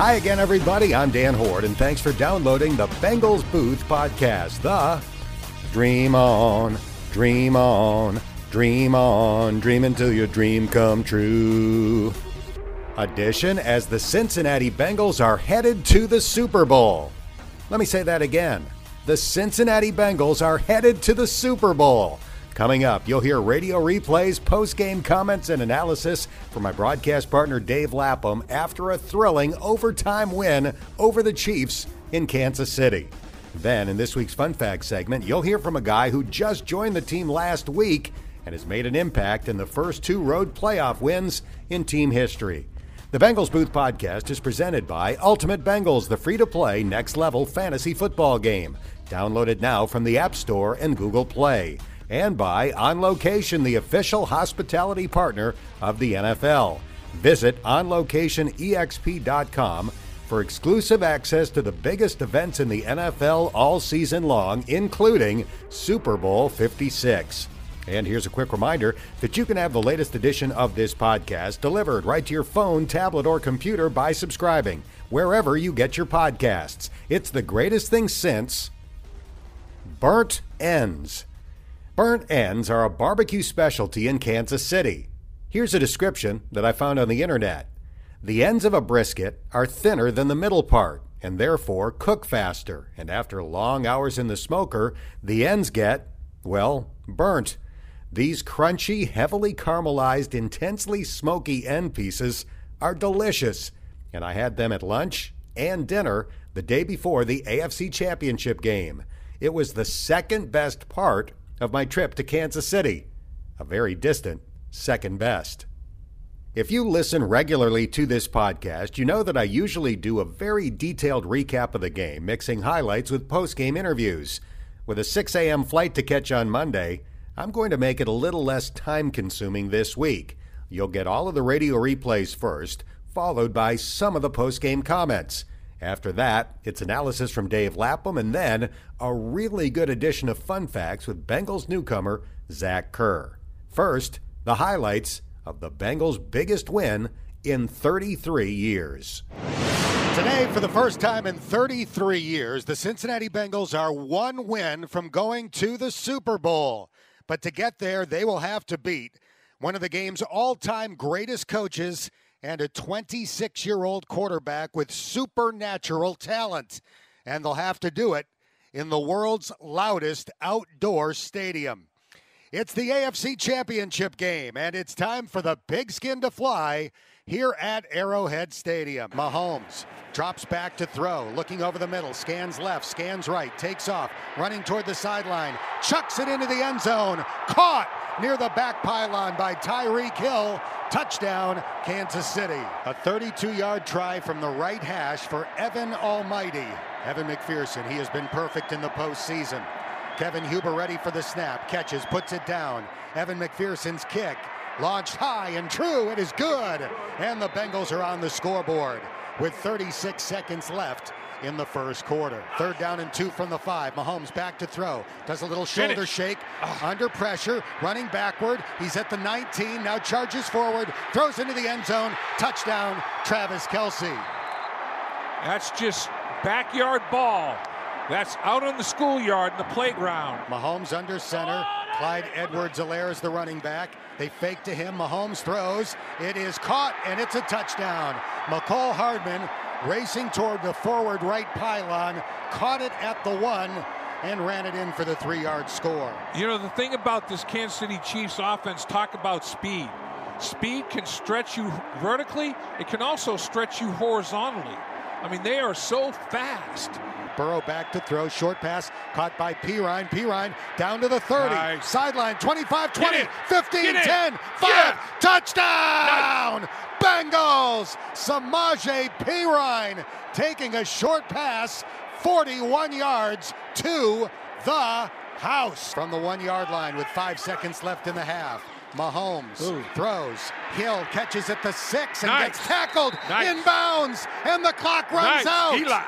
Hi again, everybody. I'm Dan Hoard, and thanks for downloading the Bengals Booth podcast. The Dream On, Dream On, Dream On, dream until your dream come true. Edition as the Cincinnati Bengals are headed to the Super Bowl. Let me say that again. The Cincinnati Bengals are headed to the Super Bowl. Coming up, you'll hear radio replays, post game comments, and analysis from my broadcast partner Dave Lapham after a thrilling overtime win over the Chiefs in Kansas City. Then, in this week's Fun Fact segment, you'll hear from a guy who just joined the team last week and has made an impact in the first two road playoff wins in team history. The Bengals Booth podcast is presented by Ultimate Bengals, the free to play next level fantasy football game. Download it now from the App Store and Google Play and by On Location, the official hospitality partner of the NFL. Visit onlocationexp.com for exclusive access to the biggest events in the NFL all season long, including Super Bowl 56. And here's a quick reminder that you can have the latest edition of this podcast delivered right to your phone, tablet, or computer by subscribing wherever you get your podcasts. It's the greatest thing since Burnt Ends. Burnt ends are a barbecue specialty in Kansas City. Here's a description that I found on the internet. The ends of a brisket are thinner than the middle part and therefore cook faster, and after long hours in the smoker, the ends get, well, burnt. These crunchy, heavily caramelized, intensely smoky end pieces are delicious, and I had them at lunch and dinner the day before the AFC Championship game. It was the second best part of my trip to Kansas City, a very distant second best. If you listen regularly to this podcast, you know that I usually do a very detailed recap of the game, mixing highlights with post game interviews. With a 6 a.m. flight to catch on Monday, I'm going to make it a little less time consuming this week. You'll get all of the radio replays first, followed by some of the post game comments. After that, it's analysis from Dave Lapham and then a really good edition of Fun Facts with Bengals newcomer Zach Kerr. First, the highlights of the Bengals' biggest win in 33 years. Today, for the first time in 33 years, the Cincinnati Bengals are one win from going to the Super Bowl. But to get there, they will have to beat one of the game's all time greatest coaches and a 26 year old quarterback with supernatural talent. And they'll have to do it in the world's loudest outdoor stadium. It's the AFC Championship game, and it's time for the pigskin to fly here at Arrowhead Stadium. Mahomes drops back to throw, looking over the middle, scans left, scans right, takes off, running toward the sideline, chucks it into the end zone, caught near the back pylon by Tyreek Hill. Touchdown, Kansas City. A 32 yard try from the right hash for Evan Almighty. Evan McPherson, he has been perfect in the postseason. Kevin Huber ready for the snap, catches, puts it down. Evan McPherson's kick launched high and true. It is good. And the Bengals are on the scoreboard with 36 seconds left in the first quarter. Third down and two from the five. Mahomes back to throw. Does a little shoulder Finish. shake. Ugh. Under pressure. Running backward. He's at the 19. Now charges forward. Throws into the end zone. Touchdown, Travis Kelce. That's just backyard ball. That's out on the schoolyard in the playground. Mahomes under center. Clyde Edwards-Helaire is the running back. They fake to him. Mahomes throws. It is caught, and it's a touchdown. Mecole Hardman racing toward the forward right pylon, caught it at the one, and ran it in for the three yard score. You know, the thing about this Kansas City Chiefs offense, talk about speed. Speed can stretch you vertically, it can also stretch you horizontally. I mean, they are so fast. Burrow back to throw, short pass caught by Perine. Perine down to the 30, Nice. sideline 25 20, 15 10, 5, Yeah. touchdown! Bengals! Samaje Perine taking a short pass 41 yards to the house from the one yard line with five seconds left in the half. Mahomes Ooh. throws. Hill catches at the six and Nice. gets tackled Nice. in bounds, and the clock runs nice, out. Eli.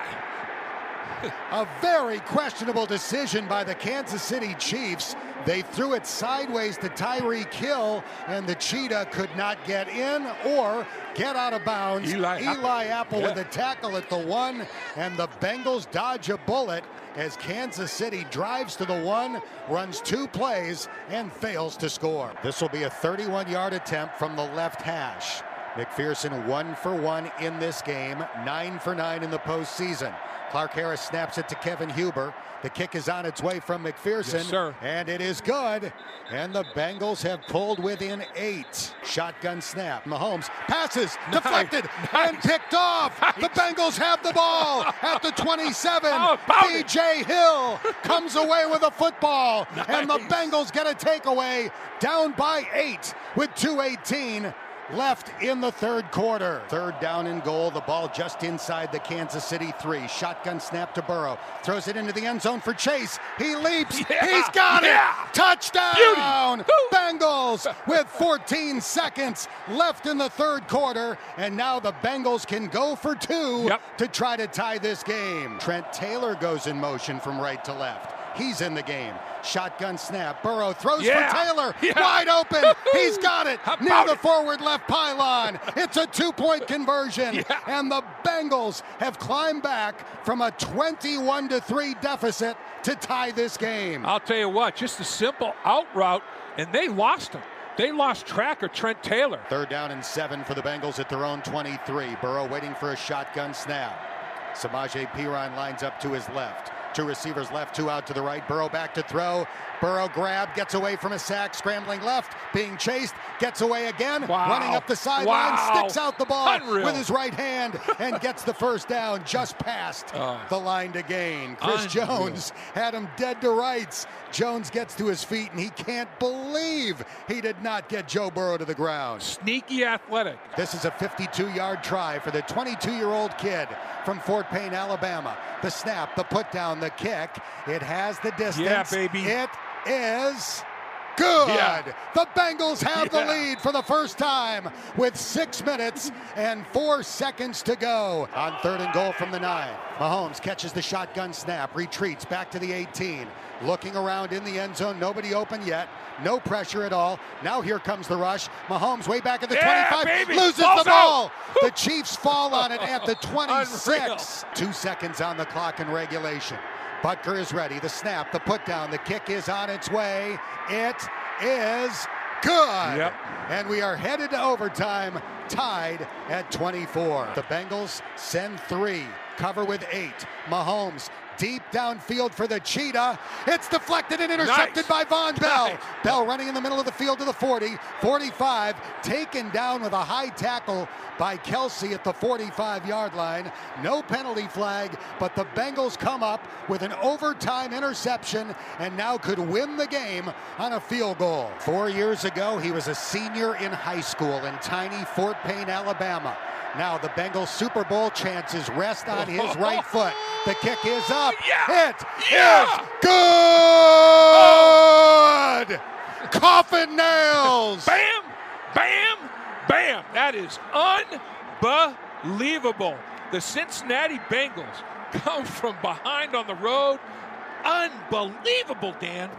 A very questionable decision by the Kansas City Chiefs. They threw it sideways to Tyreek Hill, and the Cheetah could not get in or get out of bounds. Eli, Eli Apple yeah. with a tackle at the one, and the Bengals dodge a bullet as Kansas City drives to the one, runs two plays, and fails to score. This will be a 31 yard attempt from the left hash. McPherson one for one in this game, nine for nine in the postseason. Clark Harris snaps it to Kevin Huber. The kick is on its way from McPherson. Yes. And it is good. And the Bengals have pulled within eight. Shotgun snap. Mahomes passes, deflected, and picked off. The Bengals have the ball at the 27. How about Hill comes away with a football. And the Bengals get a takeaway down by eight with 218 left in the third quarter. Third down and goal. The ball just inside the Kansas City three. Shotgun snap to Burrow. Throws it into the end zone for Chase. He leaps. Yeah, He's got yeah. it. Touchdown. Bengals with 14 seconds left in the third quarter. And now the Bengals can go for two Yep. to try to tie this game. Trent Taylor goes in motion from right to left. He's in the game. Shotgun snap. Burrow throws Yeah. for Taylor. Yeah. Wide open. He's got it. Near the it? forward left pylon. It's a two point conversion. Yeah. And the Bengals have climbed back from a 21 to 3 deficit to tie this game. I'll tell you what, just a simple out route, and they lost him. They lost track of Trent Taylor. Third down and seven for the Bengals at their own 23. Burrow waiting for a shotgun snap. Samaje Perine lines up to his left. Two receivers left, two out to the right. Burrow back to throw. Burrow grab, gets away from a sack, scrambling left, being chased, gets away again, Wow. running up the sideline, Wow. sticks out the ball Unreal. with his right hand and gets the first down just past Oh. the line to gain. Chris Unreal. Jones had him dead to rights. Jones gets to his feet and he can't believe he did not get Joe Burrow to the ground. Sneaky athletic. This is a 52 yard try for the 22 year old kid from Fort Payne, Alabama. The snap, the put down, the kick. It has the distance. Yeah, baby. It is good. Yeah. The Bengals have the lead for the first time with six minutes and four seconds to go. On third and goal from the nine, Mahomes catches the shotgun snap, retreats back to the 18. Looking around in the end zone, nobody open yet. No pressure at all. Now here comes the rush. Mahomes way back at the Yeah, 25, baby. loses Ball's the ball. out. The Chiefs fall on it at the Unreal. 26. Two seconds on the clock in regulation. Butker is ready. The snap, the put down, the kick is on its way. It is good. Yep. And we are headed to overtime, tied at 24. The Bengals send three, cover with eight. Mahomes deep downfield for the Cheetah. It's deflected and intercepted Nice. by Vonn Bell. Nice. Bell running in the middle of the field to the 40, 45, taken down with a high tackle by Kelce at the 45 yard line. No penalty flag, but the Bengals come up with an overtime interception and now could win the game on a field goal. Four years ago, he was a senior in high school in tiny Fort Payne, Alabama. Now the Bengals Super Bowl chances rest on his right foot. The kick is up. Yeah. It Yeah. is good. Coffin nails. Bam, bam, bam. That is unbelievable. The Cincinnati Bengals come from behind on the road. Unbelievable, Dan.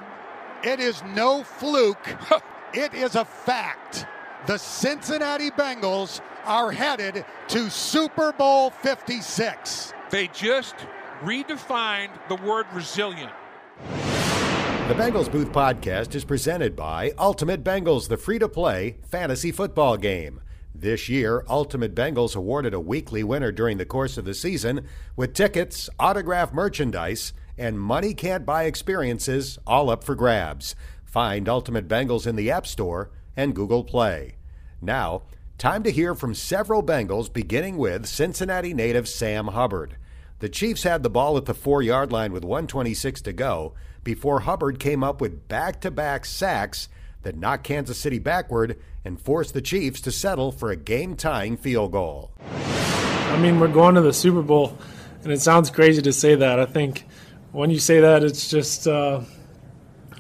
It is no fluke. It is a fact. The Cincinnati Bengals are headed to Super Bowl 56. They just redefined the word resilient. The Bengals Booth podcast is presented by Ultimate Bengals, the free to play fantasy football game. This year, Ultimate Bengals awarded a weekly winner during the course of the season with tickets, autograph merchandise, and money can't buy experiences all up for grabs. Find Ultimate Bengals in the App Store and Google Play. Now, time to hear from several Bengals, beginning with Cincinnati native Sam Hubbard. The Chiefs had the ball at the four yard line with 126 to go before Hubbard came up with back to back sacks that knocked Kansas City backward and forced the Chiefs to settle for a game tying field goal. I mean, we're going to the Super Bowl, and it sounds crazy to say that. I think when you say that, it's just uh,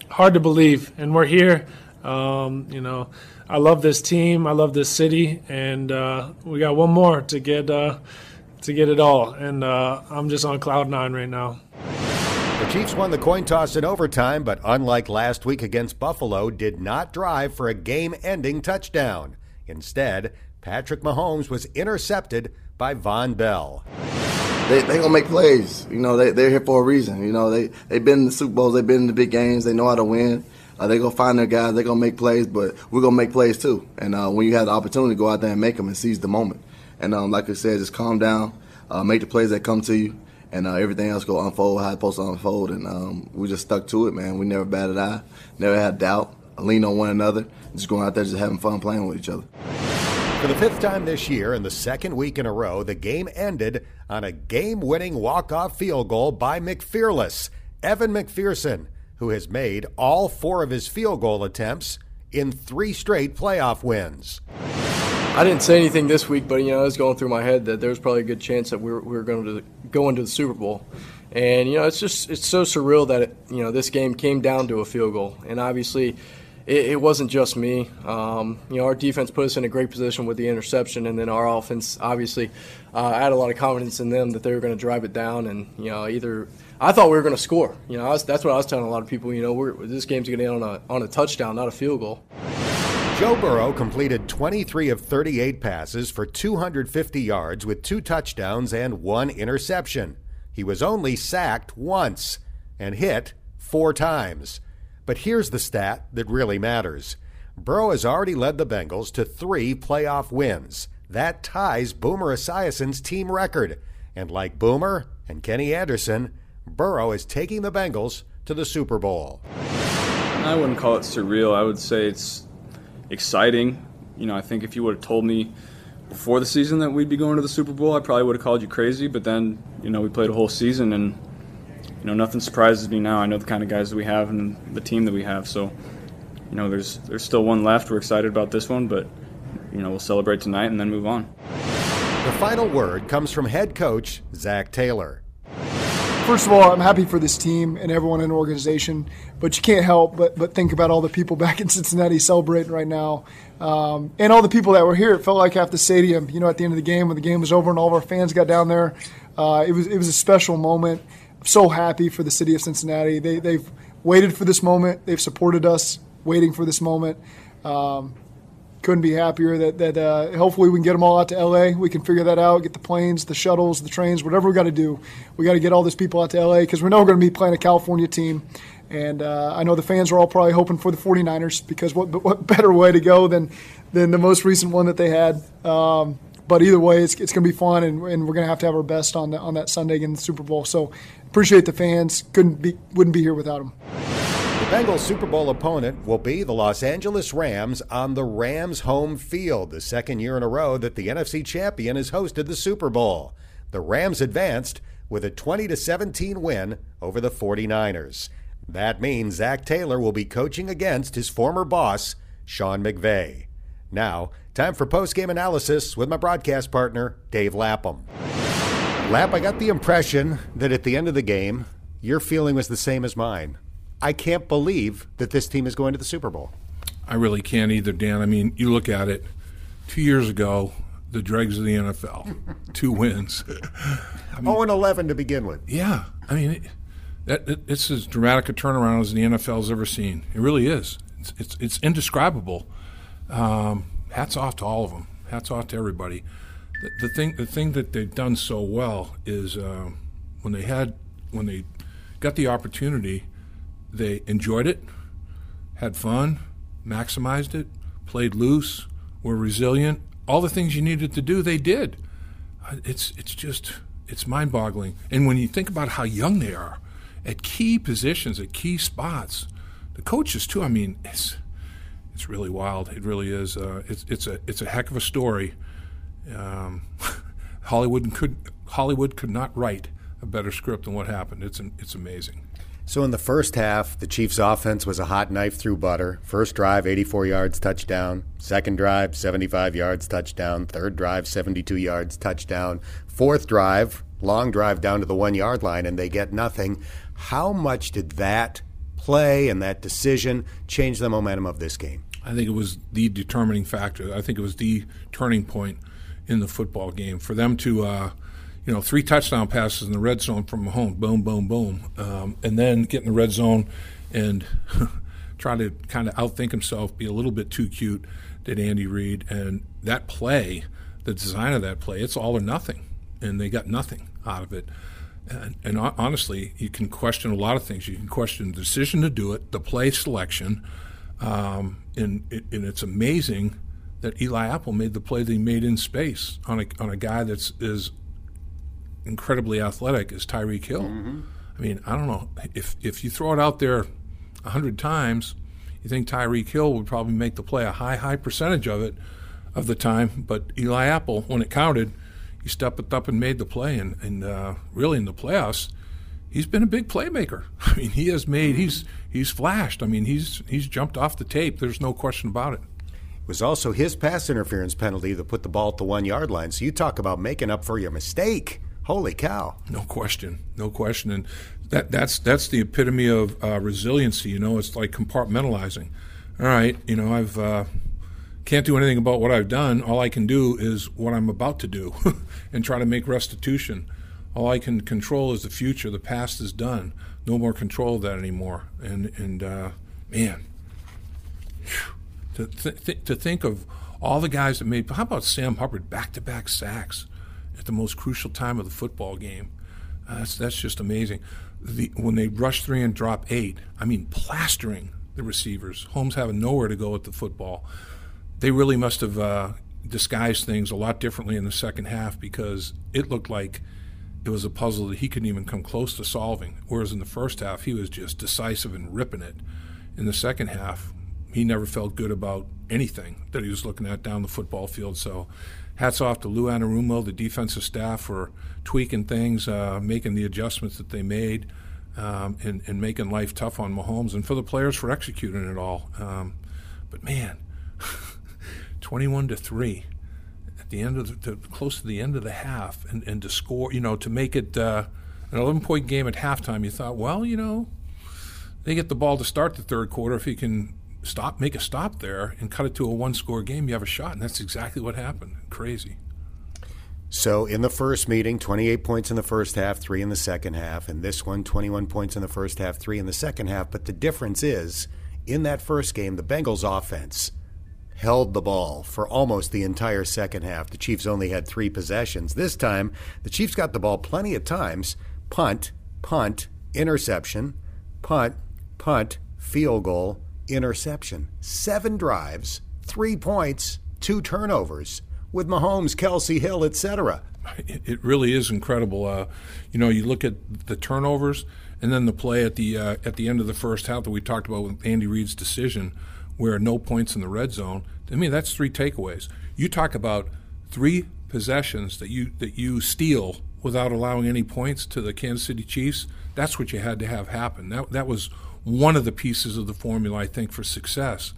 hard to believe. And we're here. Um, you know, I love this team. I love this city, and uh, we got one more to get uh, to get it all, and uh, I'm just on cloud nine right now. The Chiefs won the coin toss in overtime, but unlike last week against Buffalo, did not drive for a game ending touchdown. Instead, Patrick Mahomes was intercepted by Vonn Bell. They they gonna make plays. You know, they they're here for a reason. You know, they they've been in the Super Bowls, they've been in the big games, they know how to win. Uh, they gonna find their guys, They're gonna make plays, but we're gonna make plays too. And uh, when you have the opportunity, go out there and make them and seize the moment. And um, like I said, just calm down, uh, make the plays that come to you, and uh, everything else go unfold how it's supposed to unfold. And um, we just stuck to it, man. We never batted eye, never had doubt, lean on one another, just going out there just having fun playing with each other. For the fifth time this year and the second week in a row, the game ended on a game winning walk off field goal by McFearless, Evan McPherson, who has made all four of his field goal attempts in three straight playoff wins. I didn't say anything this week, but you know, I was going through my head that there was probably a good chance that we were, we were going to go into the Super Bowl. And you know, it's just it's so surreal that it, you know this game came down to a field goal, and obviously it, it wasn't just me. Um, you know, our defense put us in a great position with the interception, and then our offense obviously uh, had a lot of confidence in them that they were going to drive it down, and you know, either I thought we were going to score. You know, was, that's what I was telling a lot of people. You know, this game's going to end on a on a touchdown, not a field goal. Joe Burrow completed 23 of 38 passes for 250 yards with two touchdowns and one interception. He was only sacked once and hit four times. But here's the stat that really matters Burrow has already led the Bengals to three playoff wins. That ties Boomer Esiason's team record. And like Boomer and Kenny Anderson, Burrow is taking the Bengals to the Super Bowl. I wouldn't call it surreal. I would say it's exciting. You know, I think if you would have told me before the season that we'd be going to the Super Bowl, I probably would have called you crazy. But then, you know, we played a whole season, and you know, nothing surprises me now. I know the kind of guys that we have and the team that we have. So, you know, there's there's still one left. We're excited about this one, but you know, we'll celebrate tonight and then move on. The final word comes from head coach Zac Taylor. First of all, I'm happy for this team and everyone in the organization, but you can't help but, but think about all the people back in Cincinnati celebrating right now. Um, and all the people that were here. It felt like half the stadium, you know, at the end of the game when the game was over and all of our fans got down there. Uh, it, was, it was a special moment. So happy for the city of Cincinnati. They, they've waited for this moment, they've supported us waiting for this moment. Um, couldn't be happier that, that uh, hopefully we can get them all out to LA. We can figure that out, get the planes, the shuttles, the trains, whatever we got to do. We got to get all these people out to LA because we know we're going to be playing a California team. And uh, I know the fans are all probably hoping for the 49ers because what, what better way to go than, than the most recent one that they had. Um, but either way, it's, it's going to be fun, and, and we're going to have to have our best on, the, on that Sunday in the Super Bowl. So appreciate the fans. Couldn't be, wouldn't be here without them. The Bengals' Super Bowl opponent will be the Los Angeles Rams on the Rams' home field, the second year in a row that the NFC champion has hosted the Super Bowl. The Rams advanced with a 20 17 win over the 49ers. That means Zac Taylor will be coaching against his former boss, Sean McVay. Now, time for post-game analysis with my broadcast partner, Dave Lapham. Lap, I got the impression that at the end of the game, your feeling was the same as mine. I can't believe that this team is going to the Super Bowl. I really can't either, Dan. I mean, you look at it. Two years ago, the dregs of the NFL, two wins. I mean, 0 and 11 to begin with. Yeah, I mean, it, that it, it's as dramatic a turnaround as the NFL's ever seen. It really is. It's it's, it's indescribable. Um, hats off to all of them. Hats off to everybody. The, the thing the thing that they've done so well is uh, when they had when they got the opportunity they enjoyed it, had fun, maximized it, played loose, were resilient. All the things you needed to do, they did. Uh, it's it's just it's mind-boggling. And when you think about how young they are, at key positions, at key spots, the coaches too. I mean, it's it's really wild. It really is. Uh, it's it's a it's a heck of a story. Um, Hollywood could Hollywood could not write a better script than what happened. It's it's amazing. So in the first half, the Chiefs' offense was a hot knife through butter. First drive, 84 yards, touchdown. Second drive, 75 yards, touchdown. Third drive, 72 yards, touchdown. Fourth drive, long drive down to the one yard line, and they get nothing. How much did that play and that decision change the momentum of this game? I think it was the determining factor. I think it was the turning point in the football game for them to. Uh, you know, three touchdown passes in the red zone from Mahomes, boom, boom, boom, um, and then get in the red zone and try to kind of outthink himself, be a little bit too cute, did Andy Reid, and that play, the design of that play, it's all or nothing, and they got nothing out of it. And, and honestly, you can question a lot of things. You can question the decision to do it, the play selection, um, and, and it's amazing that Eli Apple made the play that he made in space on a on a guy that's is incredibly athletic as Tyreek Hill. Mm-hmm. I mean, I don't know if if you throw it out there a hundred times, you think Tyreek Hill would probably make the play a high high percentage of it of the time. But Eli Apple, when it counted, he stepped up and made the play, and and uh, really in the playoffs, he's been a big playmaker. I mean, he has made he's he's flashed. I mean, he's he's jumped off the tape. There's no question about it. Was also his pass interference penalty that put the ball at the one yard line. So you talk about making up for your mistake. Holy cow! No question, no question, and that that's that's the epitome of uh, resiliency. You know, it's like compartmentalizing. All right, you know, I've uh, can't do anything about what I've done. All I can do is what I'm about to do, and try to make restitution. All I can control is the future. The past is done. No more control of that anymore. And and uh, man, to th- th- to think of all the guys that made. How about Sam Hubbard back to back sacks? at the most crucial time of the football game. Uh, that's, that's just amazing. The, when they rush three and drop eight, I mean, plastering the receivers. Holmes having nowhere to go with the football. They really must have uh, disguised things a lot differently in the second half because it looked like it was a puzzle that he couldn't even come close to solving. Whereas in the first half, he was just decisive and ripping it. In the second half, he never felt good about anything that he was looking at down the football field. So hats off to Lou Anarumo, the defensive staff, for tweaking things, uh, making the adjustments that they made, um, and, and, making life tough on Mahomes, and for the players for executing it all. Um, but man, 21 to three at the end of the, close to the end of the half, and, and to score, you know, to make it uh, an 11 point game at halftime. You thought, well, you know, they get the ball to start the third quarter if he can stop, make a stop there, and cut it to a one-score game, you have a shot, and that's exactly what happened. Crazy. So in the first meeting, 28 points in the first half, three in the second half, and this one, 21 points in the first half, three in the second half. But the difference is, in that first game, the Bengals' offense held the ball for almost the entire second half. The Chiefs only had three possessions. This time, the Chiefs got the ball plenty of times punt, punt, interception, punt, punt, field goal, interception, seven drives, three points, two turnovers, with Mahomes, Kelce Hill, etc. It really is incredible. Uh, you know, you look at the turnovers and then the play at the uh, at the end of the first half that we talked about with Andy Reid's decision, where no points in the red zone. I mean, that's three takeaways. You talk about three possessions that you that you steal without allowing any points to the Kansas City Chiefs. That's what you had to have happen. That that was one of the pieces of the formula, I think, for success.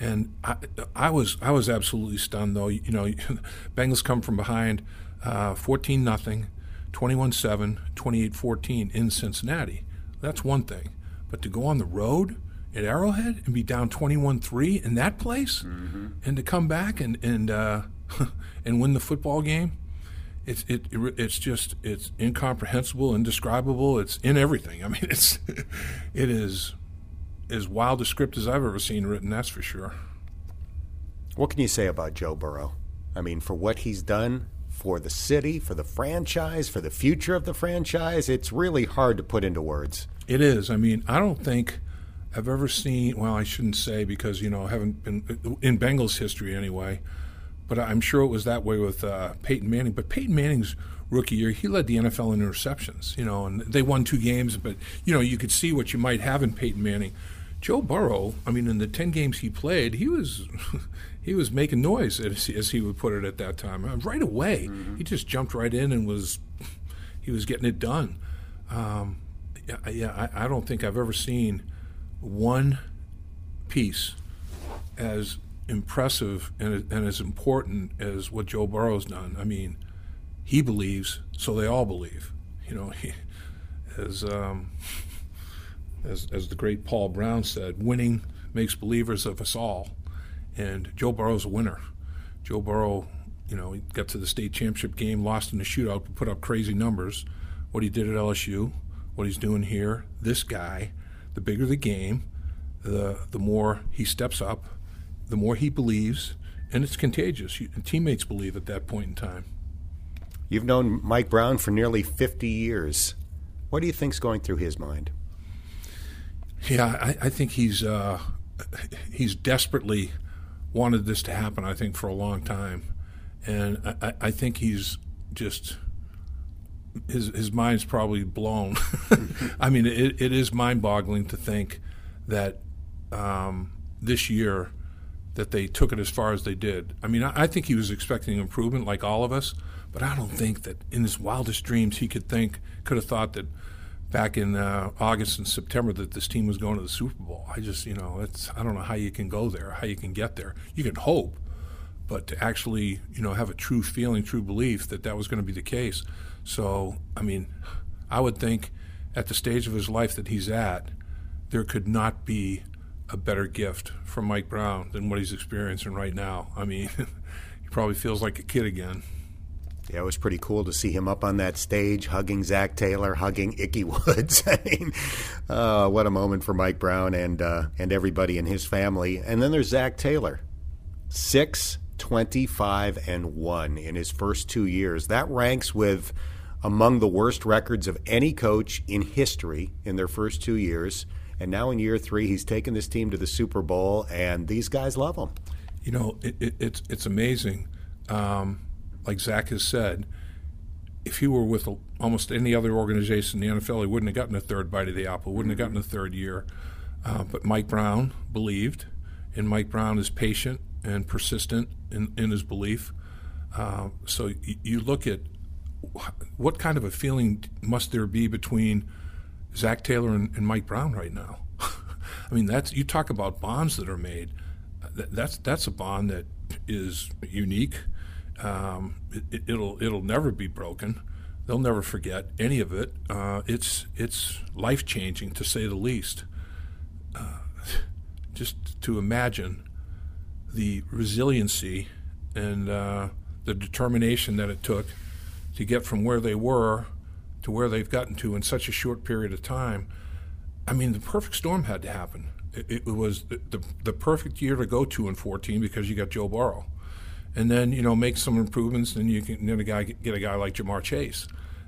And I, I was I was absolutely stunned, though. You know, Bengals come from behind, uh, 14 nothing, 21 7, 28 14 in Cincinnati. That's one thing. But to go on the road at Arrowhead and be down 21 3 in that place, mm-hmm. and to come back and and uh, and win the football game, it's it, it, it's just it's incomprehensible, indescribable. It's in everything. I mean, it's it is as wild a script as I've ever seen written. That's for sure. What can you say about Joe Burrow? I mean, for what he's done for the city, for the franchise, for the future of the franchise, it's really hard to put into words. It is. I mean, I don't think I've ever seen. Well, I shouldn't say because you know I haven't been in Bengals history anyway but I'm sure it was that way with uh, Peyton Manning. But Peyton Manning's rookie year, he led the NFL in interceptions, you know, and they won two games. But you know, you could see what you might have in Peyton Manning. Joe Burrow, I mean, in the ten games he played, he was he was making noise, as, as he would put it at that time. Uh, right away, mm-hmm. he just jumped right in and was he was getting it done. Um, yeah, yeah I, I don't think I've ever seen one piece as impressive and, and as important as what Joe Burrow's done. I mean, he believes, so they all believe. You know, he, as um, as as the great Paul Brown said, winning makes believers of us all. And Joe Burrow's a winner. Joe Burrow you know, he got to the state championship game, lost in the shootout, put up crazy numbers. What he did at LSU, what he's doing here, this guy, the bigger the game, the the more he steps up, the more he believes, and it's contagious. You, teammates believe at that point in time. You've known Mike Brown for nearly 50 years. What do you think's going through his mind? Yeah, I, I think he's uh, he's desperately wanted this to happen. I think for a long time, and I, I think he's just his his mind's probably blown. I mean, it, it is mind-boggling to think that um, this year that they took it as far as they did. I mean, I, I, think he was expecting improvement, like all of us, but I don't think that in his wildest dreams he could think could have thought that back in uh, August and September that this team was going to the Super Bowl. I just, you know, it's I don't know how you can go there, how you can get there. You can hope, but to actually, you know, have a true feeling, true belief that that was going to be the case. So, I mean, I would think at the stage of his life that he's at, there could not be a better gift from Mike Brown than what he's experiencing right now. I mean, he probably feels like a kid again. Yeah, it was pretty cool to see him up on that stage, hugging Zac Taylor, hugging Ickey Woods. I mean, uh, what a moment for Mike Brown and uh, and everybody in his family. And then there's Zac Taylor, six twenty-five and one in his first two years. That ranks with among the worst records of any coach in history in their first two years. And now in year three, he's taken this team to the Super Bowl, and these guys love him. You know, it, it, it's it's amazing. Um, like Zac has said, if he were with almost any other organization in the NFL, he wouldn't have gotten a third bite of the apple, wouldn't have gotten a third year. Uh, but Mike Brown believed, and Mike Brown is patient and persistent in, in his belief. Uh, so you look at what kind of a feeling must there be between Zac Taylor and, and Mike Brown right now? I mean, that's you talk about bonds that are made. That's that's a bond that is unique um, it, will it'll never be broken. They'll never forget any of it. Uh, it's it's life changing to say the least. Uh, just to imagine the resiliency and uh, the determination that it took to get from where they were to where they've gotten to in such a short period of time. I mean, the perfect storm had to happen. It, it was the, the, the perfect year to go to in 14 because you got Joe Burrow and then you know make some improvements, and you can then a guy get a guy like Ja'Marr Chase,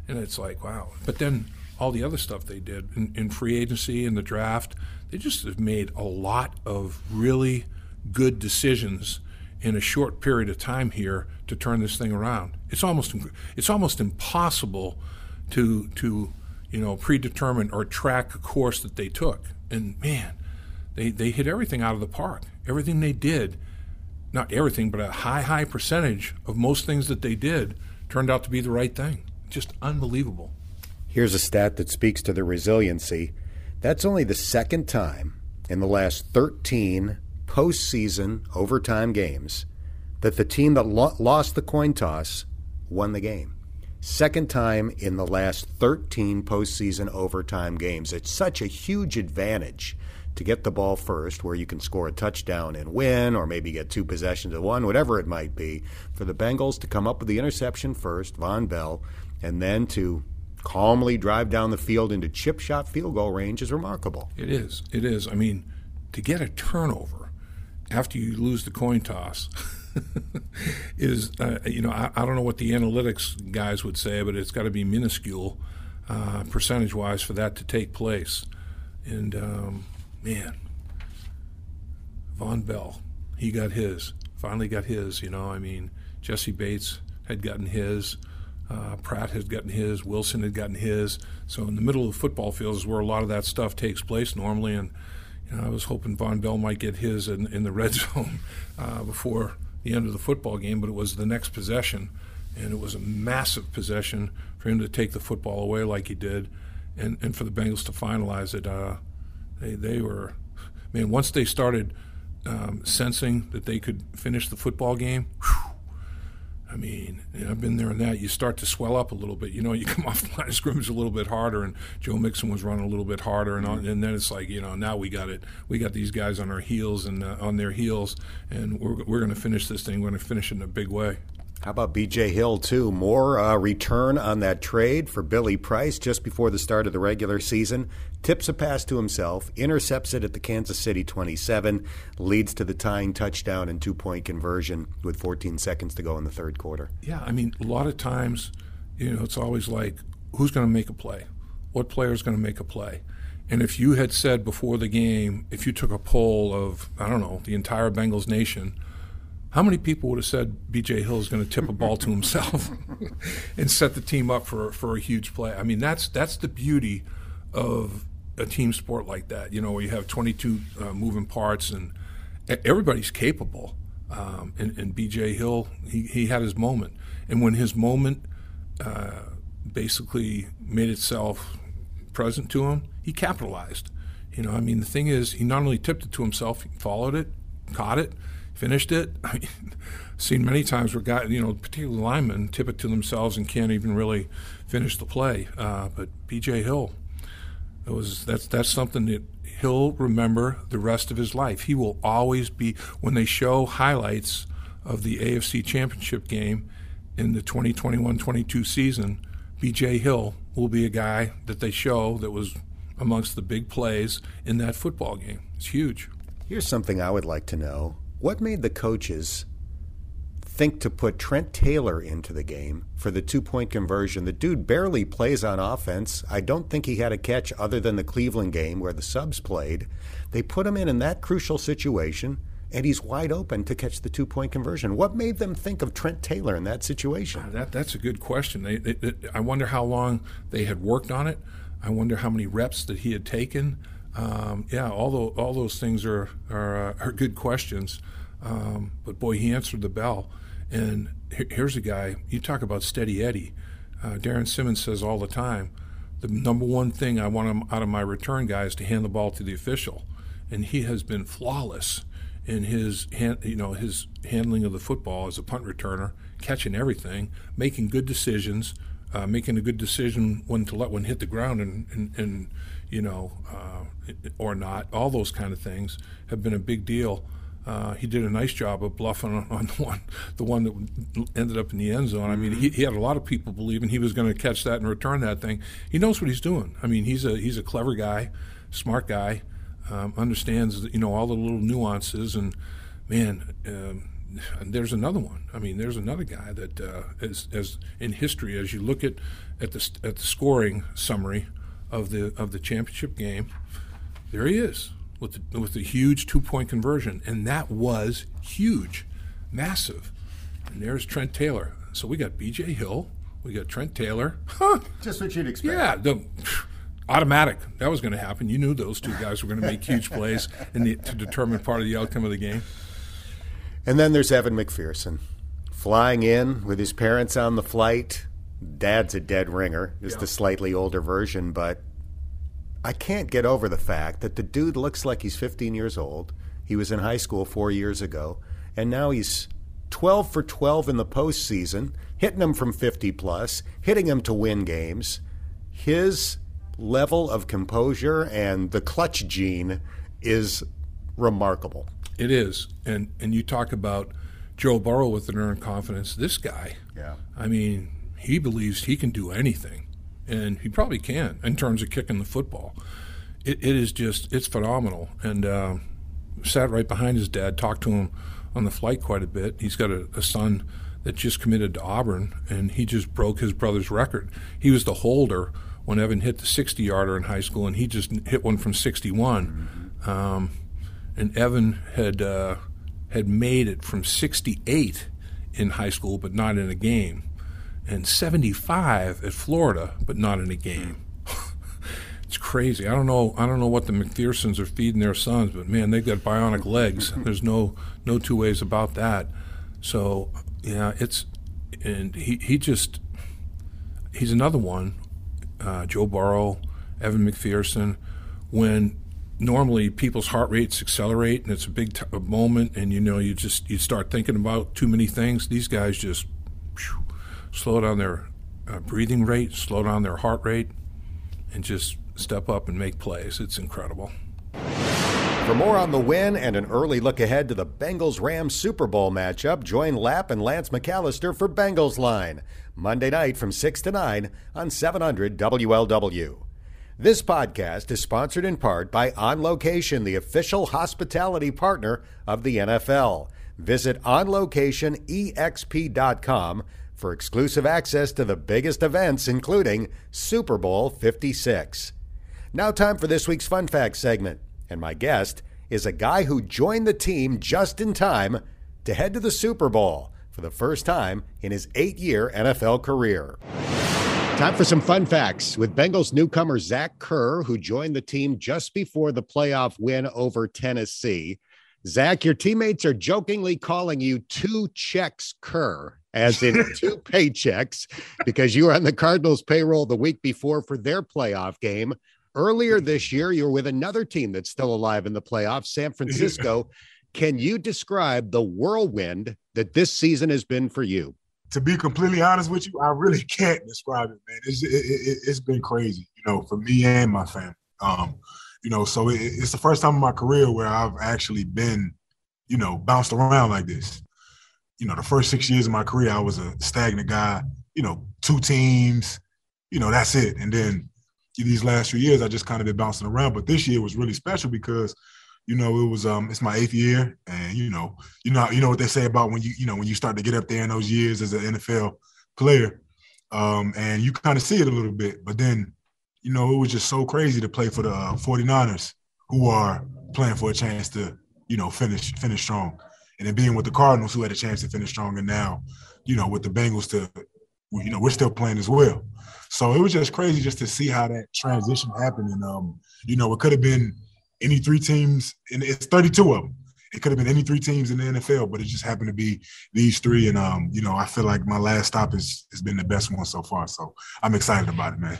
and it's like wow. But then all the other stuff they did in, in free agency and the draft, they just have made a lot of really good decisions in a short period of time here to turn this thing around. It's almost it's almost impossible to to you know predetermine or track a course that they took. And man, they they hit everything out of the park. Everything they did not everything, but a high, high percentage of most things that they did turned out to be the right thing. Just unbelievable. Here's a stat that speaks to their resiliency. That's only the second time in the last 13 postseason overtime games that the team that lo- lost the coin toss won the game. Second time in the last 13 postseason overtime games. It's such a huge advantage to get the ball first, where you can score a touchdown and win, or maybe get two possessions of one, whatever it might be, for the Bengals to come up with the interception first, Vonn Bell, and then to calmly drive down the field into chip shot field goal range is remarkable. It is. It is. I mean, to get a turnover after you lose the coin toss. is uh, you know I, I, don't know what the analytics guys would say, but it's got to be minuscule uh, percentage wise for that to take place, and um, man, Vonn Bell, he got his. Finally got his. You know, I mean, Jessie Bates had gotten his. Uh, Pratt had gotten his. Wilson had gotten his. So in the middle of the football field is where a lot of that stuff takes place normally. And you know, I was hoping Vonn Bell might get his in, in the red zone uh, before the end of the football game, but it was the next possession, and it was a massive possession for him to take the football away like he did, and, and for the Bengals to finalize it. Uh, they they were, man. Once they started um, sensing that they could finish the football game, whew, I mean, I've been there and that. You start to swell up a little bit. You know, you come off the line of scrimmage a little bit harder, and Joe Mixon was running a little bit harder, and, on, and then it's like, you know, now we got it. We got these guys on our heels and uh, on their heels, and we're, we're going to finish this thing. We're going to finish it in a big way. How about BJ Hill, too? More uh, return on that trade for Billy Price just before the start of the regular season. Tips a pass to himself, intercepts it at the Kansas City 27, leads to the tying touchdown and two point conversion with 14 seconds to go in the third quarter. Yeah, I mean, a lot of times, you know, it's always like, who's going to make a play? What player is going to make a play? And if you had said before the game, if you took a poll of, I don't know, the entire Bengals nation, how many people would have said B.J. Hill is going to tip a ball to himself and set the team up for for a huge play? I mean, that's that's the beauty of a team sport like that. You know, you have 22 uh, moving parts and everybody's capable. Um, and, and B.J. Hill, he, he had his moment, and when his moment uh, basically made itself present to him, he capitalized. You know, I mean, the thing is, he not only tipped it to himself, he followed it, caught it, finished it. I mean, seen many times where guys, you know, particularly linemen, tip it to themselves and can't even really finish the play. Uh, but B.J. Hill, it was that's that's something that he'll remember the rest of his life. He will always be when they show highlights of the AFC Championship game in the 2021-22 season. B.J. Hill will be a guy that they show that was amongst the big plays in that football game. It's huge. Here's something I would like to know. What made the coaches think to put Trent Taylor into the game for the two point conversion? The dude barely plays on offense. I don't think he had a catch other than the Cleveland game where the subs played. They put him in in that crucial situation, and he's wide open to catch the two point conversion. What made them think of Trent Taylor in that situation? Uh, that, that's a good question. They, they, they, I wonder how long they had worked on it. I wonder how many reps that he had taken. Um, yeah, all those, all those things are are, uh, are good questions. Um, but boy, he answered the bell. And here's a guy. You talk about steady Eddie. Uh, Darrin Simmons says all the time, the number one thing I want out of my return guy is to hand the ball to the official, and he has been flawless in his hand, you know his handling of the football as a punt returner, catching everything, making good decisions, uh, making a good decision when to let one hit the ground and, and, and you know, uh, or not. All those kind of things have been a big deal. Uh, he did a nice job of bluffing on, on, the one, the one that ended up in the end zone. I mean, he, he had a lot of people believing he was going to catch that and return that thing. He knows what he's doing. I mean, he's a he's a clever guy, smart guy, um, understands you know all the little nuances. And man, um, there's another one. I mean, there's another guy that uh, as, as in history, as you look at at the at the scoring summary of the of the championship game, there he is with the, with the huge two point conversion, and that was huge, massive. And there's Trent Taylor. So we got B.J. Hill, we got Trent Taylor. Huh. Just what you'd expect. Yeah, the, automatic. That was going to happen. You knew those two guys were going to make huge plays the, to determine part of the outcome of the game. And then there's Evan McPherson, flying in with his parents on the flight. Dad's a dead ringer, just yeah. the slightly older version, but I can't get over the fact that the dude looks like he's 15 years old. He was in high school four years ago, and now he's 12 for 12 in the postseason, hitting them from 50 plus, hitting them to win games. His level of composure and the clutch gene is remarkable. It is, and and you talk about Joe Burrow with an earned confidence. This guy, yeah, I mean, he believes he can do anything and he probably can in terms of kicking the football. It, it is just it's phenomenal, and uh, sat right behind his dad, talked to him on the flight quite a bit. He's got a, a son that just committed to Auburn, and he just broke his brother's record. He was the holder when Evan hit the 60 yarder in high school, and he just hit one from 61. Mm-hmm. Um, and Evan had uh, had made it from 68 in high school, but not in a game and 75 at Florida, but not in a game. it's crazy. I don't know. I don't know what the McPhersons are feeding their sons, but man, they've got bionic legs. There's no no two ways about that. So yeah, it's and he he just he's another one. Uh, Joe Burrow, Evan McPherson. When normally people's heart rates accelerate and it's a big moment, and you know you just you start thinking about too many things. These guys just. Whew, slow down their uh, breathing rate, slow down their heart rate, and just step up and make plays. It's incredible. For more on the win and an early look ahead to the Bengals Rams Super Bowl matchup, join Lap and Lance McAllister for Bengals Line, Monday night from 6 to 9 on 700 WLW. This podcast is sponsored in part by On Location, the official hospitality partner of the NFL. Visit OnLocationEXP.com for exclusive access to the biggest events, including Super Bowl 56. Now, time for this week's Fun Fact segment. And my guest is a guy who joined the team just in time to head to the Super Bowl for the first time in his eight year NFL career. Time for some fun facts with Bengals newcomer Zach Kerr, who joined the team just before the playoff win over Tennessee. Zach, your teammates are jokingly calling you two checks Kerr, as in two paychecks, because you were on the Cardinals payroll the week before for their playoff game. Earlier this year, you were with another team that's still alive in the playoffs, San Francisco. Can you describe the whirlwind that this season has been for you? to be completely honest with you, I really can't describe it, man. It's it, has it, been crazy, you know, for me and my family. Um, you know, so it, it's the first time in my career where I've actually been, you know, bounced around like this. You know, the first six years of my career, I was a stagnant guy. You know, two teams. You know, that's it. And then these last few years, I just kind of been bouncing around. But this year was really special because you know, it was um it's my eighth year, and you know, you know, you know what they say about when you you know when you start to get up there in those years as an NFL player, um, and you kind of see it a little bit. But then, you know, it was just so crazy to play for the uh, 49ers, who are playing for a chance to you know finish finish strong, and then being with the Cardinals, who had a chance to finish strong, and now, you know, with the Bengals to, you know, we're still playing as well. So it was just crazy just to see how that transition happened, and um, you know, it could have been any three teams, and it's 32 of them. It could have been any three teams in the NFL, but it just happened to be these three. And um, you know, I feel like my last stop has has been the best one so far. So I'm excited about it, man.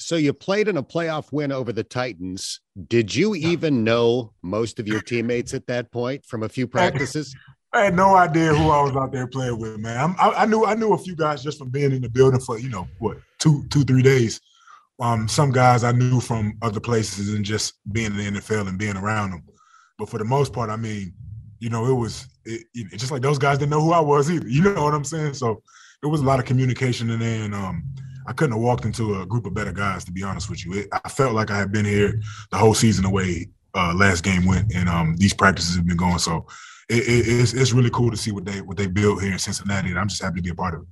So you played in a playoff win over the Titans. Did you even know most of your teammates at that point from a few practices? I had no idea who I was out there playing with, man. I, I knew I knew a few guys just from being in the building for you know what two two three days um, some guys I knew from other places and just being in the NFL and being around them. But for the most part, I mean, you know, it was it, it, just like those guys didn't know who I was either. You know what I'm saying? So it was a lot of communication in there, and um, I couldn't have walked into a group of better guys to be honest with you. It, I felt like I had been here the whole season the way uh, last game went, and um, these practices have been going. So it's, it's really cool to see what they what they built here in Cincinnati, and I'm just happy to be a part of it.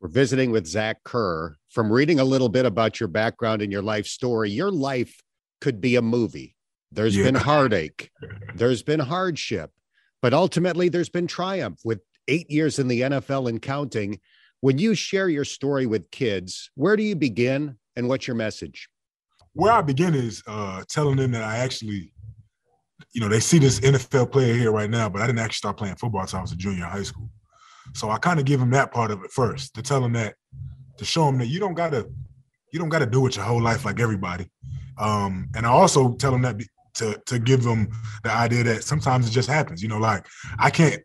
We're visiting with Zach Kerr. From reading a little bit about your background and your life story, your life could be a movie. There's yeah. been heartache, there's been hardship, but ultimately there's been triumph with eight years in the NFL and counting. When you share your story with kids, where do you begin and what's your message? Where I begin is uh, telling them that I actually, you know, they see this NFL player here right now, but I didn't actually start playing football until I was a junior in high school. So I kind of give them that part of it first to tell them that to show them that you don't gotta you don't gotta do it your whole life like everybody. Um, and I also tell them that to to give them the idea that sometimes it just happens. You know, like I can't.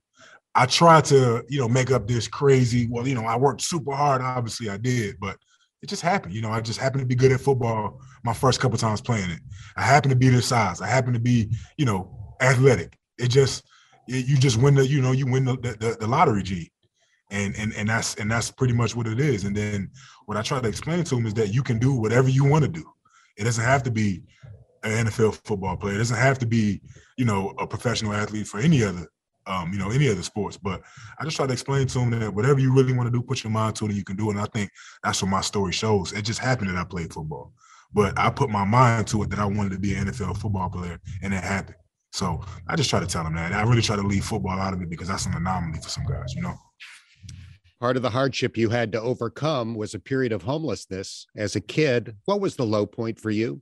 I try to you know make up this crazy. Well, you know, I worked super hard. Obviously, I did, but it just happened. You know, I just happened to be good at football my first couple times playing it. I happened to be this size. I happened to be you know athletic. It just you just win the you know you win the the, the lottery G, and and and that's and that's pretty much what it is. And then what I try to explain to them is that you can do whatever you want to do. It doesn't have to be an NFL football player. It doesn't have to be you know a professional athlete for any other um, you know any other sports. But I just try to explain to them that whatever you really want to do, put your mind to it, and you can do it. And I think that's what my story shows. It just happened that I played football, but I put my mind to it that I wanted to be an NFL football player, and it happened. So I just try to tell them that. I really try to leave football out of it because that's an anomaly for some guys, you know. Part of the hardship you had to overcome was a period of homelessness as a kid. What was the low point for you?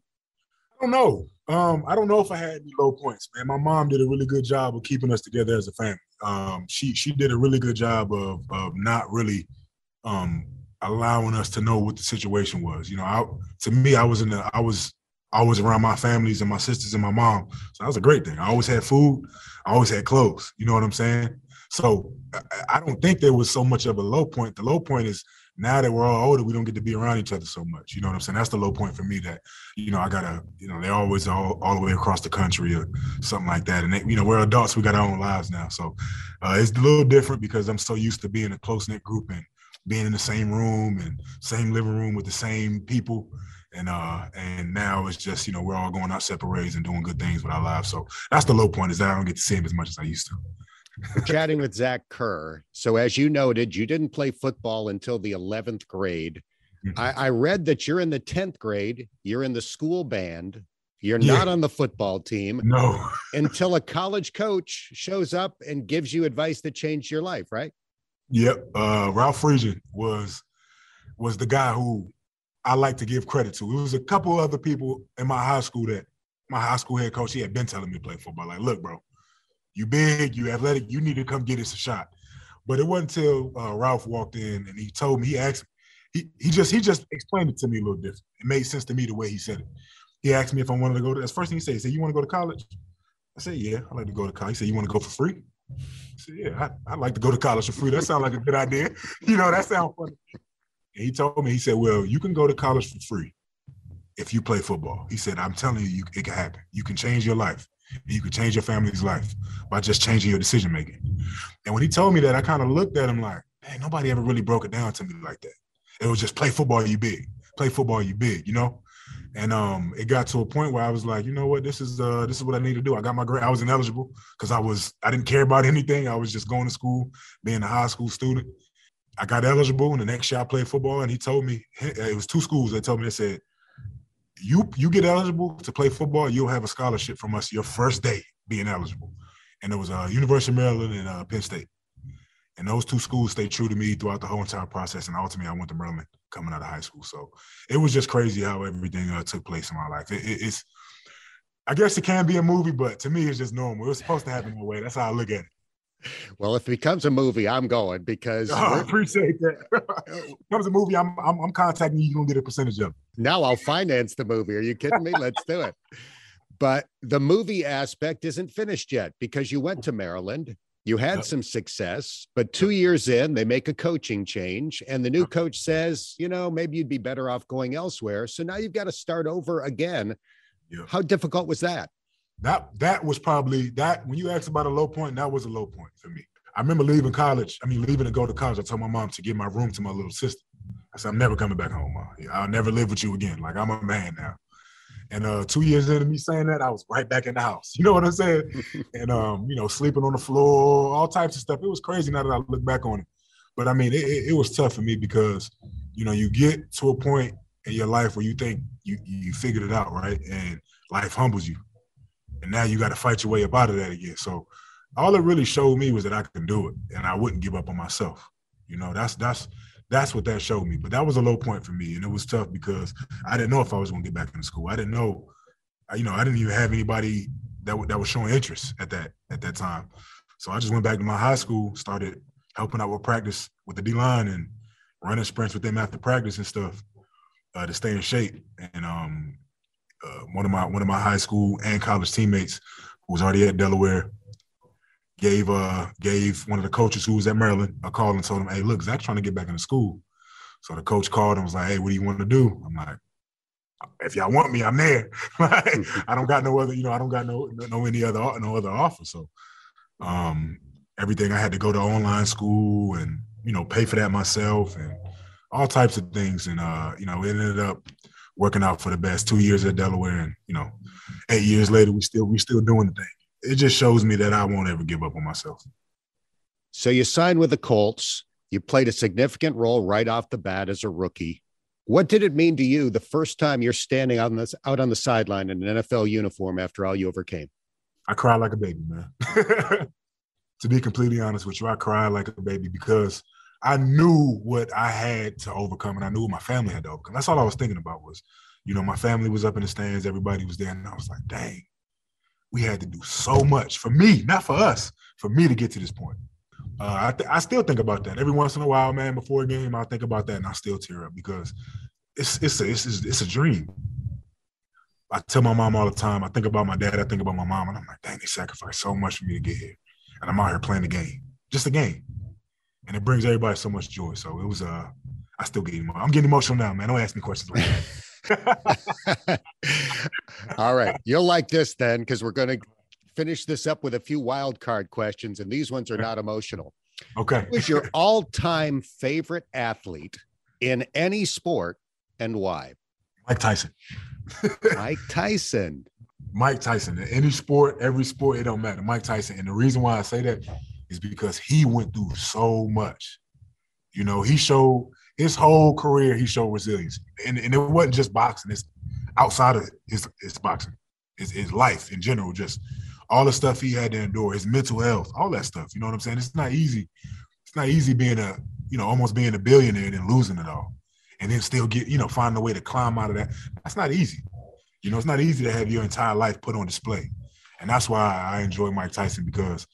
I don't know. Um, I don't know if I had any low points, man. My mom did a really good job of keeping us together as a family. Um, she she did a really good job of of not really um, allowing us to know what the situation was. You know, I, to me, I was in the I was always around my families and my sisters and my mom. So that was a great thing. I always had food. I always had clothes. You know what I'm saying? So I don't think there was so much of a low point. The low point is now that we're all older, we don't get to be around each other so much. You know what I'm saying? That's the low point for me. That you know, I gotta, you know, they're always all, all the way across the country or something like that. And they, you know, we're adults, we got our own lives now, so uh, it's a little different because I'm so used to being a close knit group and being in the same room and same living room with the same people. And uh, and now it's just you know we're all going out separate ways and doing good things with our lives. So that's the low point is that I don't get to see him as much as I used to chatting with Zach Kerr. So, as you noted, you didn't play football until the 11th grade. Mm-hmm. I, I, read that you're in the 10th grade, you're in the school band, you're yeah. not on the football team. No. until a college coach shows up and gives you advice that changed your life, right? Yep. Uh, Ralph Friedgen was was the guy who I like to give credit to. It was a couple other people in my high school that my high school head coach, he had been telling me to play football. Like, look, bro, you big, you athletic, you need to come get us a shot. But it wasn't until uh, Ralph walked in and he told me, he asked, he, he just he just explained it to me a little different. It made sense to me the way he said it. He asked me if I wanted to go to. That's first thing he said. He said, "You want to go to college?" I said, "Yeah, I like to go to college." He said, "You want to go for free?" I said, "Yeah, I, would like to go to college for free. That sounds like a good idea. You know, that sounds funny." And he told me, he said, "Well, you can go to college for free if you play football." He said, "I'm telling you, you it can happen. You can change your life you can change your family's life by just changing your decision making. And when he told me that, I kind of looked at him like, man, nobody ever really broke it down to me like that. It was just play football, you big. Play football, you big, you know? And um, it got to a point where I was like, you know what, this is uh, this is what I need to do. I got my grade. I was ineligible because I was I didn't care about anything. I was just going to school, being a high school student. I got eligible, and the next year I played football. And he told me it was two schools that told me they said you you get eligible to play football, you'll have a scholarship from us your first day being eligible. And it was uh, University of Maryland and uh, Penn State. And those two schools stayed true to me throughout the whole entire process. And ultimately, I went to Maryland coming out of high school. So it was just crazy how everything uh, took place in my life. It, it, it's, I guess it can be a movie, but to me, it's just normal. It was supposed to happen that way. That's how I look at it. Well, if it becomes a movie, I'm going because oh, I appreciate that. if it becomes a movie, I'm, I'm, I'm contacting you. You're gonna get a percentage of it. Now I'll finance the movie. Are you kidding me? Let's do it. But the movie aspect isn't finished yet because you went to Maryland. You had some success, but two years in, they make a coaching change, and the new coach says, you know, maybe you'd be better off going elsewhere. So now you've got to start over again. How difficult was that? That that was probably that when you asked about a low point, that was a low point for me. I remember leaving college. I mean, leaving to go to college. I told my mom to give my room to my little sister. I said, I'm never coming back home, mom. I'll never live with you again. Like I'm a man now. And uh, two years into me saying that, I was right back in the house. You know what I'm saying? and um, you know, sleeping on the floor, all types of stuff. It was crazy now that I look back on it. But I mean, it, it, it was tough for me because, you know, you get to a point in your life where you think you you figured it out, right? And life humbles you and now you got to fight your way up out of that again. So all it really showed me was that I can do it, and I wouldn't give up on myself. You know, that's that's that's what that showed me. But that was a low point for me, and it was tough because I didn't know if I was going to get back into school. I didn't know, you know, I didn't even have anybody that that was showing interest at that at that time. So I just went back to my high school, started helping out with practice with the D line and running sprints with them after practice and stuff uh, to stay in shape. And um, uh, one of my one of my high school and college teammates who was already at Delaware gave uh gave one of the coaches who was at Maryland a call and told him, "Hey, look, Zach's trying to get back into school." So the coach called and was like, "Hey, what do you want to do?" I'm like, "If y'all want me, I'm there. I don't got no other, you know, I don't got no no any other no other offer." So, um, everything I had to go to online school and you know pay for that myself and all types of things, and uh, you know, it ended up working out for the best. Two years at Delaware, and you know, eight years later, we still we still doing the thing. It just shows me that I won't ever give up on myself. So you signed with the Colts. You played a significant role right off the bat as a rookie. What did it mean to you the first time you're standing out on this out on the sideline in an NFL uniform after all you overcame? I cried like a baby, man. to be completely honest with you, I cried like a baby because I knew what I had to overcome, and I knew what my family had to overcome. That's all I was thinking about was, you know, my family was up in the stands, everybody was there, and I was like, dang, we had to do so much for me, not for us, for me to get to this point. Uh, I, th- I still think about that every once in a while, man. Before a game, I think about that, and I still tear up because it's it's a, it's, it's a dream. I tell my mom all the time. I think about my dad. I think about my mom, and I'm like, dang, they sacrificed so much for me to get here, and I'm out here playing the game, just a game and it brings everybody so much joy. So it was uh I still get emotional. I'm getting emotional now, man. Don't ask me questions like that. All right. You'll like this then, because we're going to finish this up with a few wild card questions, and these ones are not emotional. Okay. Who's your all time favorite athlete in any sport and why? Mike Tyson. Mike Tyson. Mike Tyson. In any sport, every sport, it don't matter. Mike Tyson. And the reason why I say that is because he went through so much. You know, he showed his whole career, he showed resilience. And, and it wasn't just boxing, it's outside of his, his boxing, his, his life in general, just all the stuff he had to endure, his mental health, all that stuff. You know what I'm saying? It's not easy. It's not easy being a, you know, almost being a billionaire and losing it all. And then still get, you know, find a way to climb out of that. That's not easy. You know, it's not easy to have your entire life put on display. And that's why I enjoy Mike Tyson because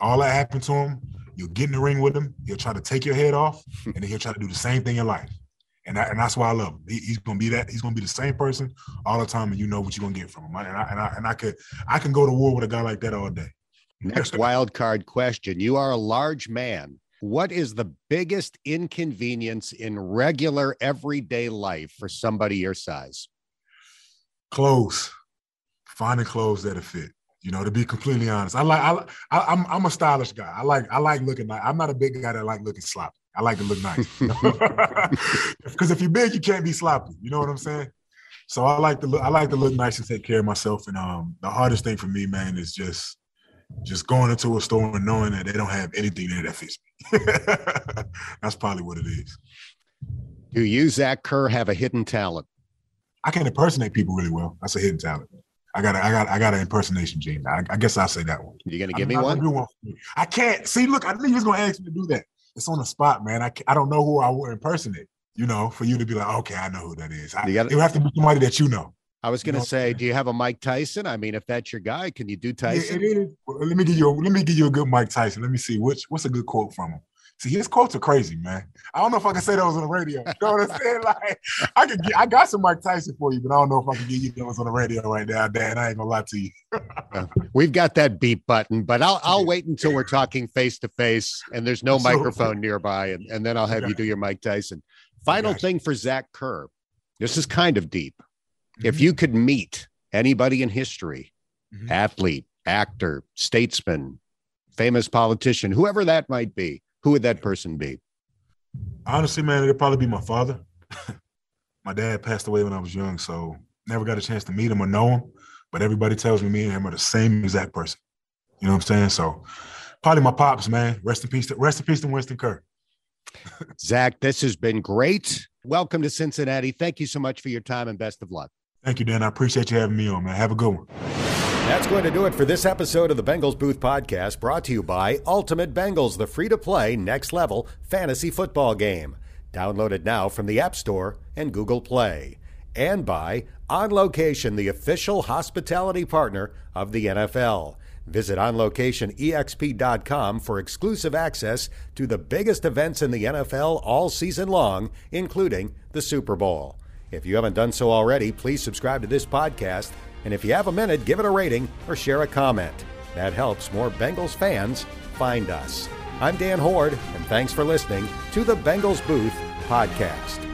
all that happened to him, you'll get in the ring with him, he'll try to take your head off, and then he'll try to do the same thing in life. And, and that's why I love him. He, he's gonna be that. He's gonna be the same person all the time, and you know what you're gonna get from him. And I, and I and I could I can go to war with a guy like that all day. Next wild card question: You are a large man. What is the biggest inconvenience in regular everyday life for somebody your size? Clothes, finding clothes that fit. You know, to be completely honest, I like I, I am I'm, I'm a stylish guy. I like I like looking like I'm not a big guy that like looking sloppy. I like to look nice. Because if you're big, you can't be sloppy. You know what I'm saying? So I like to look I like to look nice and take care of myself. And um the hardest thing for me, man, is just just going into a store and knowing that they don't have anything there that fits me. That's probably what it is. Do you, Zach Kerr, have a hidden talent? I can impersonate people really well. That's a hidden talent. I got I got I got an impersonation gene. I, I guess I'll say that one. You gonna give me one? one I can't see. Look, I knew you was gonna ask me to do that. It's on the spot, man. I I don't know who I would impersonate. You know, for you to be like, okay, I know who that is. I, gotta, it would have to be somebody that you know. I was going to you know say, do you have a Mike Tyson? I mean, if that's your guy, can you do Tyson? Yeah, it is. Well, let me give you. A, let me give you a good Mike Tyson. Let me see which. What's a good quote from him? See, his quotes are crazy, man. I don't know if I can say those on the radio. You know what I'm saying? Like, I can get, I got some Mike Tyson for you, but I don't know if I can get you those on the radio right now, Dan. I ain't gonna lie to you. We've got that beep button, but I'll I'll wait until we're talking face to face and there's no microphone nearby, and, and then I'll have you do your Mike Tyson. Final thing for Zach Kerr. This is kind of deep. Mm-hmm. If you could meet anybody in history, mm-hmm. athlete, actor, statesman, famous politician, whoever that might be, who would that person be? Honestly, man, it'd probably be my father. my dad passed away when I was young, so never got a chance to meet him or know him. But everybody tells me me and him are the same exact person. You know what I'm saying? So probably my pops, man. Rest in peace. To, rest in peace to Winston Kerr. Zach, this has been great. Welcome to Cincinnati. Thank you so much for your time and best of luck. Thank you, Dan. I appreciate you having me on, man. Have a good one. That's going to do it for this episode of the Bengals Booth Podcast, brought to you by Ultimate Bengals, the free to play, next level fantasy football game. Download it now from the App Store and Google Play. And by On Location, the official hospitality partner of the NFL. Visit OnLocationEXP.com for exclusive access to the biggest events in the NFL all season long, including the Super Bowl. If you haven't done so already, please subscribe to this podcast and if you have a minute, give it a rating or share a comment. That helps more Bengals fans find us. I'm Dan Hoard, and thanks for listening to the Bengals Booth Podcast.